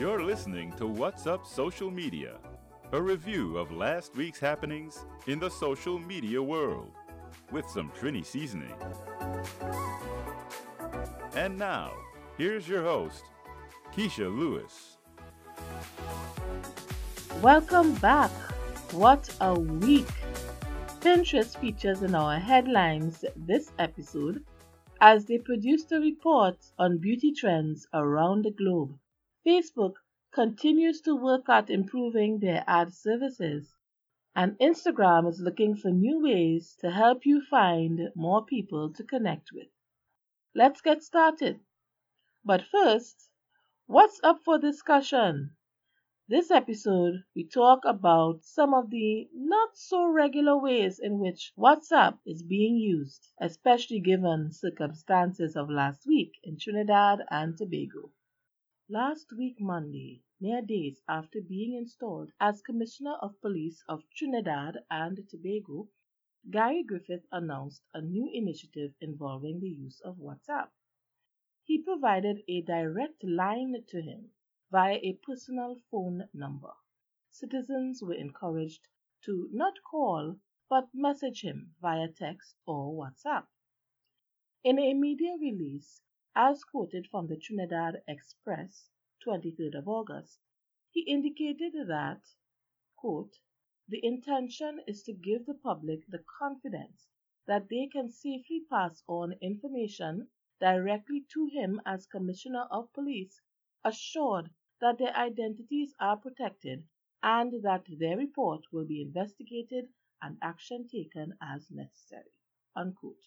You're listening to What's Up Social Media, a review of last week's happenings in the social media world with some Trini seasoning. And now, here's your host, Keisha Lewis. Welcome back. What a week! Pinterest features in our headlines this episode as they produced a report on beauty trends around the globe. Facebook continues to work at improving their ad services, and Instagram is looking for new ways to help you find more people to connect with. Let's get started. But first, what's up for discussion? This episode, we talk about some of the not so regular ways in which WhatsApp is being used, especially given circumstances of last week in Trinidad and Tobago. Last week, Monday, mere days after being installed as Commissioner of Police of Trinidad and Tobago, Gary Griffith announced a new initiative involving the use of WhatsApp. He provided a direct line to him via a personal phone number. Citizens were encouraged to not call but message him via text or WhatsApp. In a media release, as quoted from the Trinidad Express, 23rd of August, he indicated that, the intention is to give the public the confidence that they can safely pass on information directly to him as Commissioner of Police, assured that their identities are protected and that their report will be investigated and action taken as necessary. Unquote.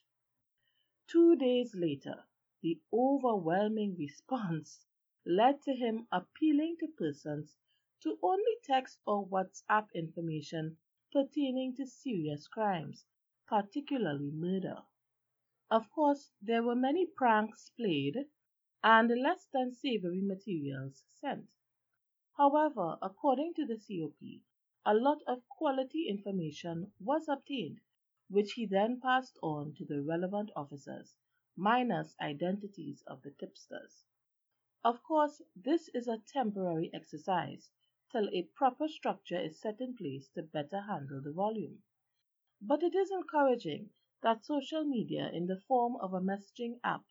Two days later, the overwhelming response led to him appealing to persons to only text or WhatsApp information pertaining to serious crimes, particularly murder. Of course, there were many pranks played and less than savory materials sent. However, according to the COP, a lot of quality information was obtained, which he then passed on to the relevant officers, minus identities of the tipsters. Of course, this is a temporary exercise till a proper structure is set in place to better handle the volume. But it is encouraging that social media in the form of a messaging app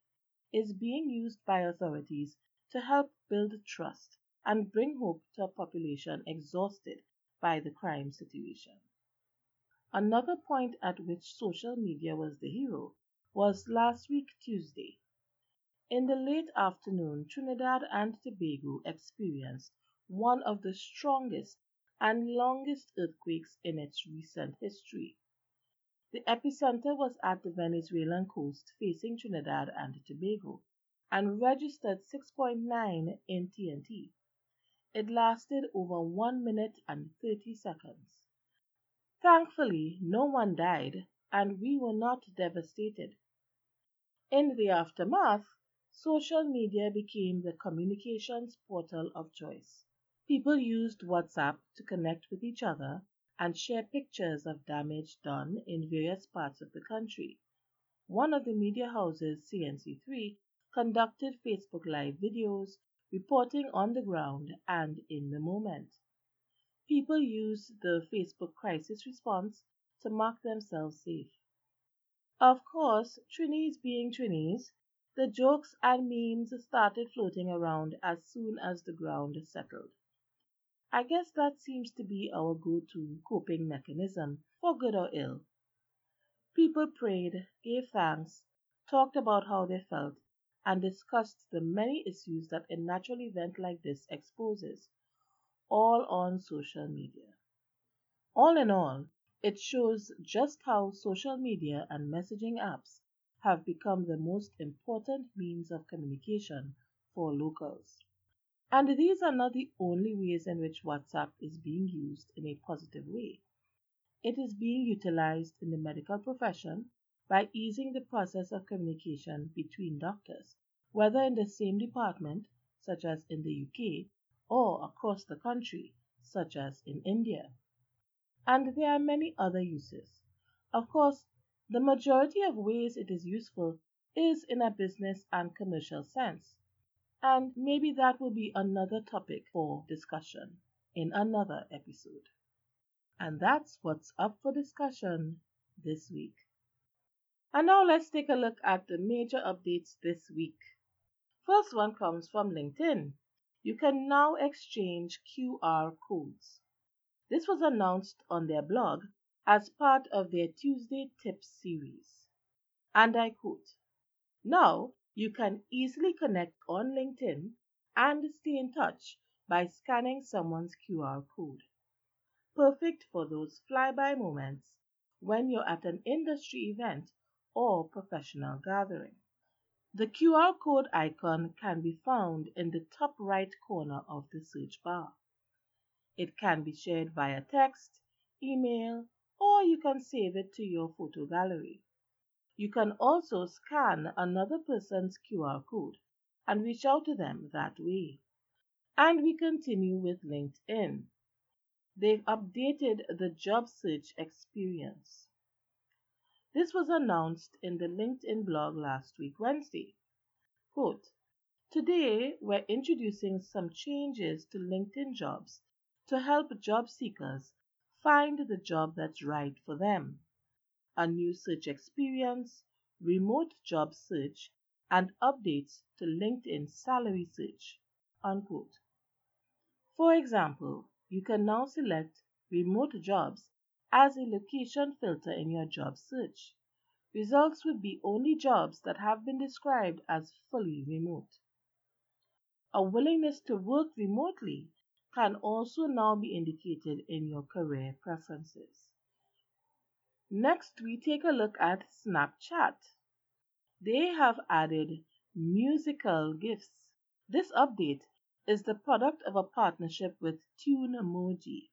is being used by authorities to help build trust and bring hope to a population exhausted by the crime situation. Another point at which social media was the hero was last week Tuesday. In the late afternoon, Trinidad and Tobago experienced one of the strongest and longest earthquakes in its recent history. The epicenter was at the Venezuelan coast facing Trinidad and Tobago and registered 6.9 in TNT. It lasted over 1 minute and 30 seconds. Thankfully, no one died and we were not devastated. In the aftermath, social media became the communications portal of choice. People used WhatsApp to connect with each other and share pictures of damage done in various parts of the country. One of the media houses, CNC3, conducted Facebook Live videos reporting on the ground and in the moment. People used the Facebook crisis response to mark themselves safe. Of course, Trinis being Trinis, the jokes and memes started floating around as soon as the ground settled. I guess that seems to be our go to coping mechanism, for good or ill. People prayed, gave thanks, talked about how they felt, and discussed the many issues that a natural event like this exposes, all on social media. All in all, it shows just how social media and messaging apps have become the most important means of communication for locals. And these are not the only ways in which WhatsApp is being used in a positive way. It is being utilized in the medical profession by easing the process of communication between doctors, whether in the same department, such as in the UK, or across the country, such as in India. And there are many other uses. Of course, the majority of ways it is useful is in a business and commercial sense And maybe that will be another topic for discussion in another episode. And that's what's up for discussion this week. And now let's take a look at the major updates this week. First one comes from LinkedIn. You can now exchange QR codes. This was announced on their blog as part of their Tuesday Tips series. And I quote Now you can easily connect on LinkedIn and stay in touch by scanning someone's QR code. Perfect for those flyby moments when you're at an industry event or professional gathering. The QR code icon can be found in the top right corner of the search bar. It can be shared via text, email, or you can save it to your photo gallery. You can also scan another person's QR code and reach out to them that way. And we continue with LinkedIn. They've updated the job search experience. This was announced in the LinkedIn blog last week, Wednesday. Quote, Today, we're introducing some changes to LinkedIn jobs to help job seekers find the job that's right for them. A new search experience, remote job search, and updates to LinkedIn salary search. Unquote. For example, you can now select remote jobs as a location filter in your job search. Results would be only jobs that have been described as fully remote. A willingness to work remotely can also now be indicated in your career preferences. Next, we take a look at Snapchat. They have added musical gifts. This update is the product of a partnership with Tunemoji.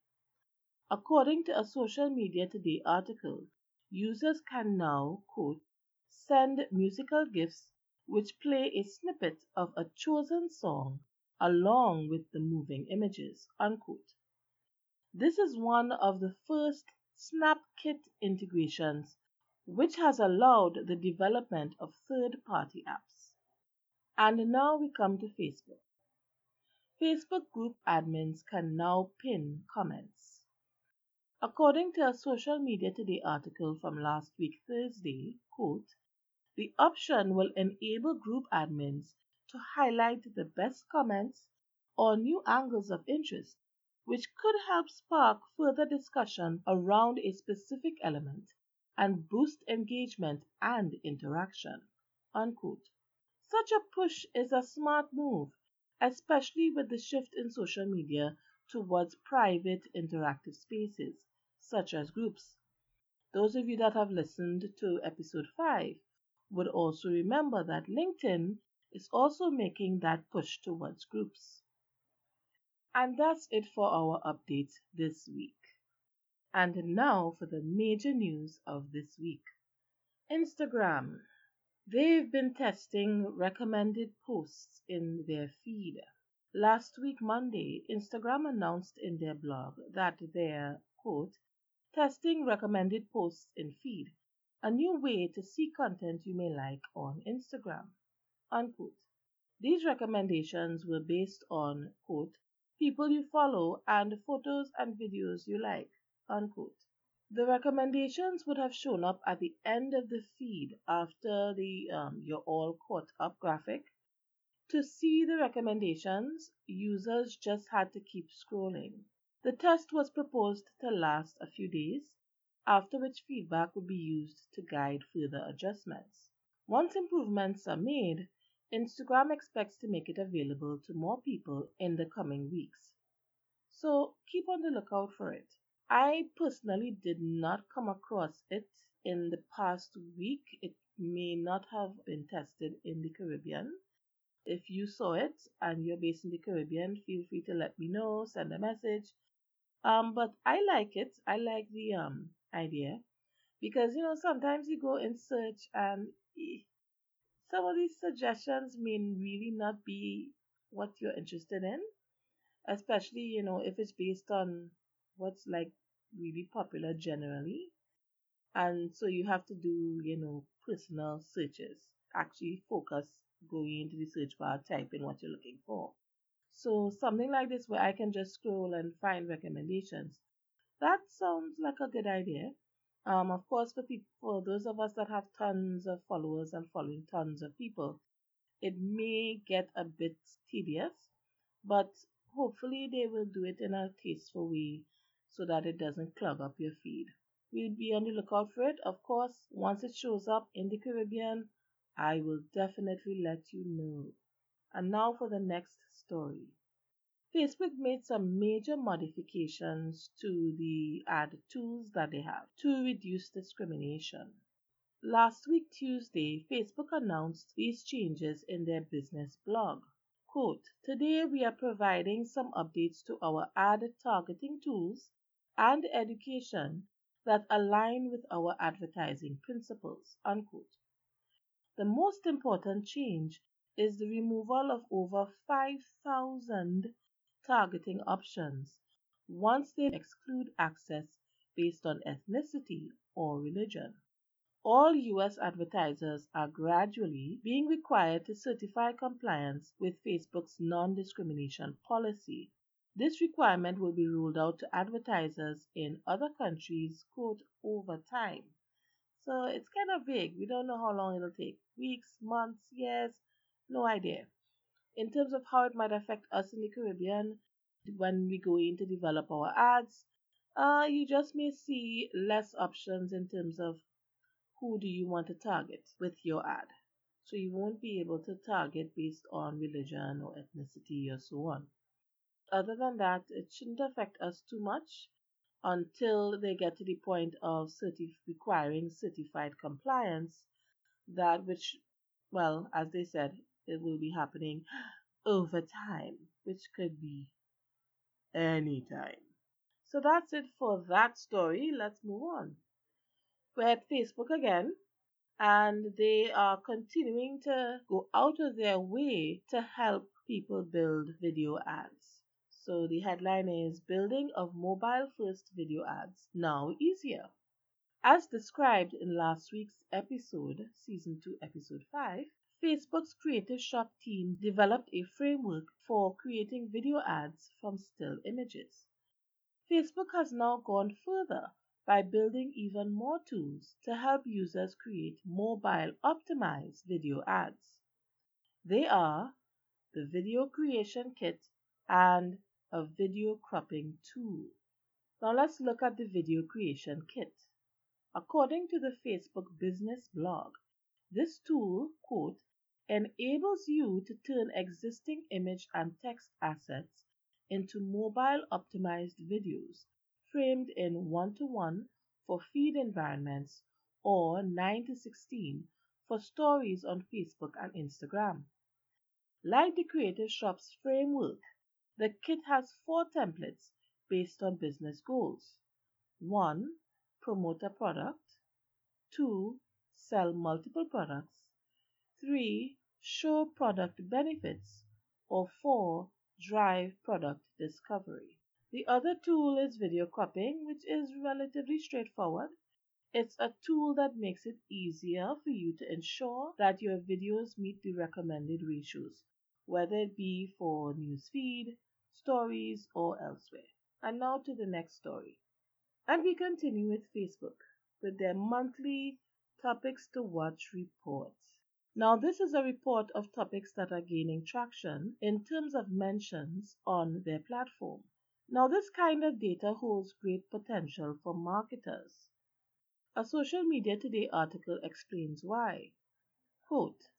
According to a Social Media Today article, users can now, quote, send musical gifts which play a snippet of a chosen song along with the moving images, unquote. This is one of the first SnapKit integrations which has allowed the development of third-party apps. And now we come to Facebook. Facebook group admins can now pin comments. According to a Social Media Today article from last week, Thursday, quote, the option will enable group admins to highlight the best comments or new angles of interest, which could help spark further discussion around a specific element and boost engagement and interaction. Unquote. Such a push is a smart move, especially with the shift in social media towards private interactive spaces such as groups. Those of you that have listened to episode 5 would also remember that LinkedIn is also making that push towards groups. And that's it for our update this week. And now for the major news of this week. Instagram. They've been testing recommended posts in their feed. Last week, Monday, Instagram announced in their blog that their quote testing recommended posts in feed, a new way to see content you may like on Instagram. These recommendations were based on, people you follow and photos and videos you like. The recommendations would have shown up at the end of the feed after the um, You're All Caught Up graphic. To see the recommendations, users just had to keep scrolling. The test was proposed to last a few days, after which feedback would be used to guide further adjustments. Once improvements are made, Instagram expects to make it available to more people in the coming weeks. So keep on the lookout for it. I personally did not come across it in the past week. It may not have been tested in the Caribbean. If you saw it and you're based in the Caribbean, feel free to let me know, send a message, um, but I like it. I like the um idea because you know sometimes you go in search and some of these suggestions may really not be what you're interested in, especially you know if it's based on what's like really popular generally, and so you have to do you know personal searches, actually focus going into the search bar, typing what you're looking for. So something like this where I can just scroll and find recommendations. That sounds like a good idea. Um, of course, for people, for those of us that have tons of followers and following tons of people, it may get a bit tedious, but hopefully they will do it in a tasteful way so that it doesn't clog up your feed. We'll be on the lookout for it. Of course, once it shows up in the Caribbean, I will definitely let you know. And now for the next story. Facebook made some major modifications to the ad tools that they have to reduce discrimination. Last week, Tuesday, Facebook announced these changes in their business blog. Quote, Today we are providing some updates to our ad targeting tools and education that align with our advertising principles. Unquote. The most important change is the removal of over 5,000 targeting options once they exclude access based on ethnicity or religion. All U.S. advertisers are gradually being required to certify compliance with Facebook's non discrimination policy this requirement will be rolled out to advertisers in other countries, quote, over time. So it's kind of vague. We don't know how long it'll take weeks, months, years, no idea. In terms of how it might affect us in the Caribbean when we go in to develop our ads, uh, you just may see less options in terms of who do you want to target with your ad. So you won't be able to target based on religion or ethnicity or so on other than that, it shouldn't affect us too much until they get to the point of certif- requiring certified compliance, that which, well, as they said, it will be happening over time, which could be any time. So that's it for that story. Let's move on. We're at Facebook again, and they are continuing to go out of their way to help people build video ads. So the headline is Building of Mobile First Video Ads Now Easier. As described in last week's episode, Season 2, Episode 5, Facebook's Creative Shop team developed a framework for creating video ads from still images. Facebook has now gone further by building even more tools to help users create mobile optimized video ads. They are the Video Creation Kit and a video cropping tool. Now let's look at the video creation kit. According to the Facebook business blog, this tool, quote, enables you to turn existing image and text assets into mobile optimized videos framed in 1 to 1 for feed environments or 9 to 16 for stories on Facebook and Instagram. Like the Creative Shop's framework, the kit has four templates based on business goals. 1. Promote a product. 2. Sell multiple products. 3. Show product benefits. Or 4. Drive product discovery. The other tool is video cropping, which is relatively straightforward. It's a tool that makes it easier for you to ensure that your videos meet the recommended ratios, whether it be for newsfeed, stories, or elsewhere. And now to the next story. And we continue with Facebook with their monthly Topics to Watch report. Now, this is a report of topics that are gaining traction in terms of mentions on their platform. Now, this kind of data holds great potential for marketers. A Social Media Today article explains why. Quote,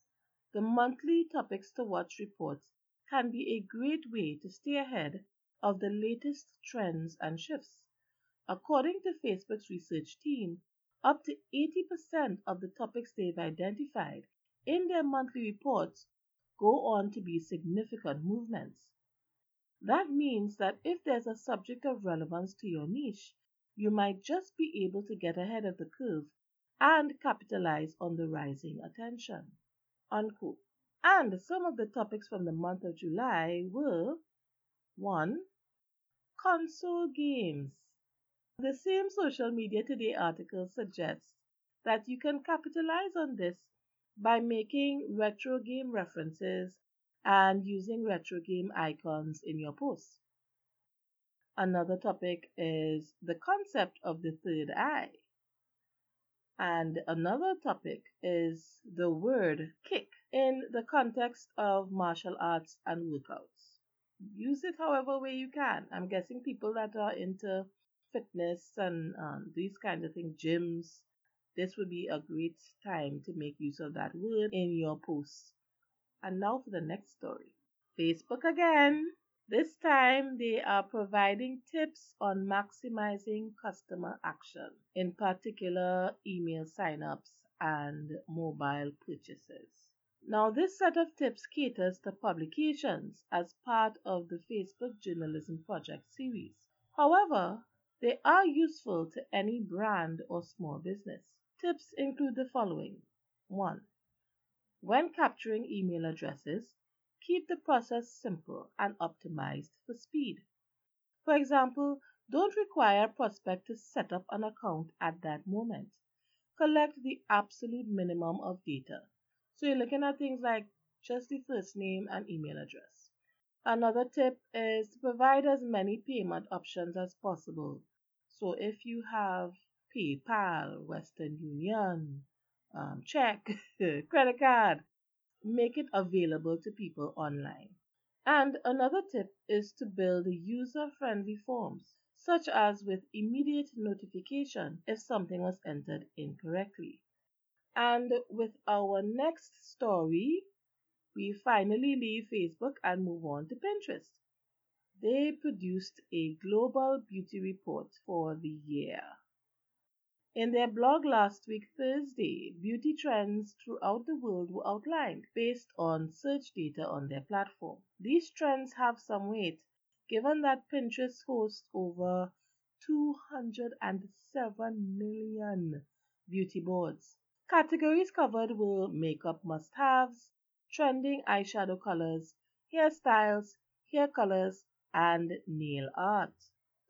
the monthly Topics to Watch reports can be a great way to stay ahead of the latest trends and shifts. According to Facebook's research team, up to 80% of the topics they've identified in their monthly reports go on to be significant movements. That means that if there's a subject of relevance to your niche, you might just be able to get ahead of the curve and capitalize on the rising attention. Unquote. And some of the topics from the month of July were 1. Console games. The same Social Media Today article suggests that you can capitalize on this by making retro game references and using retro game icons in your posts. Another topic is the concept of the third eye. And another topic is the word kick in the context of martial arts and workouts. Use it however way you can. I'm guessing people that are into fitness and um, these kind of things, gyms, this would be a great time to make use of that word in your posts. And now for the next story. Facebook again. This time they are providing tips on maximizing customer action, in particular email signups and mobile purchases. Now, this set of tips caters to publications as part of the Facebook Journalism Project series. However, they are useful to any brand or small business. Tips include the following 1. When capturing email addresses, Keep the process simple and optimized for speed. For example, don't require a prospect to set up an account at that moment. Collect the absolute minimum of data. So you're looking at things like just the first name and email address. Another tip is to provide as many payment options as possible. So if you have PayPal, Western Union, um, check, credit card, make it available to people online. And another tip is to build user friendly forms, such as with immediate notification if something was entered incorrectly. And with our next story, we finally leave Facebook and move on to Pinterest. They produced a global beauty report for the year. In their blog last week, Thursday, beauty trends throughout the world were outlined based on search data on their platform. These trends have some weight given that Pinterest hosts over 207 million beauty boards. Categories covered were makeup must haves, trending eyeshadow colors, hairstyles, hair colors, and nail art.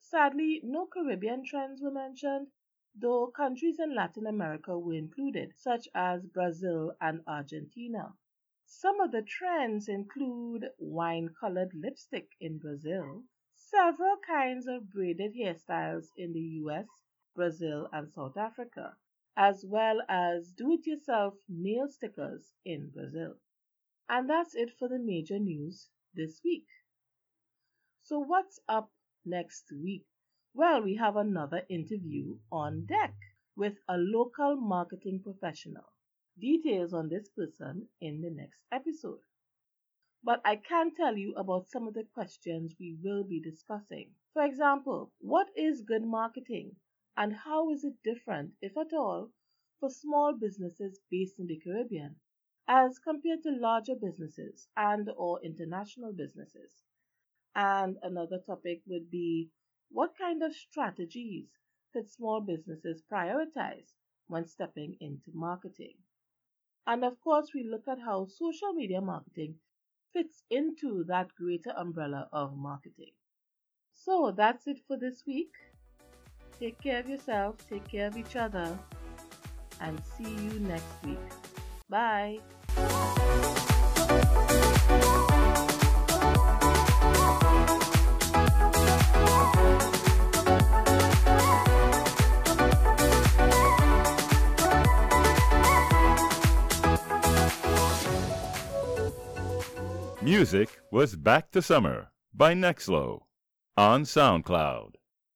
Sadly, no Caribbean trends were mentioned though countries in Latin America were included, such as Brazil and Argentina. Some of the trends include wine colored lipstick in Brazil, several kinds of braided hairstyles in the US, Brazil, and South Africa, as well as do it yourself nail stickers in Brazil. And that's it for the major news this week. So, what's up next week? Well, we have another interview on deck with a local marketing professional. Details on this person in the next episode. But I can tell you about some of the questions we will be discussing. For example, what is good marketing and how is it different, if at all, for small businesses based in the Caribbean as compared to larger businesses and or international businesses? And another topic would be what kind of strategies could small businesses prioritize when stepping into marketing? And of course, we look at how social media marketing fits into that greater umbrella of marketing. So that's it for this week. Take care of yourself, take care of each other, and see you next week. Bye. Music was Back to Summer by Nexlo on SoundCloud.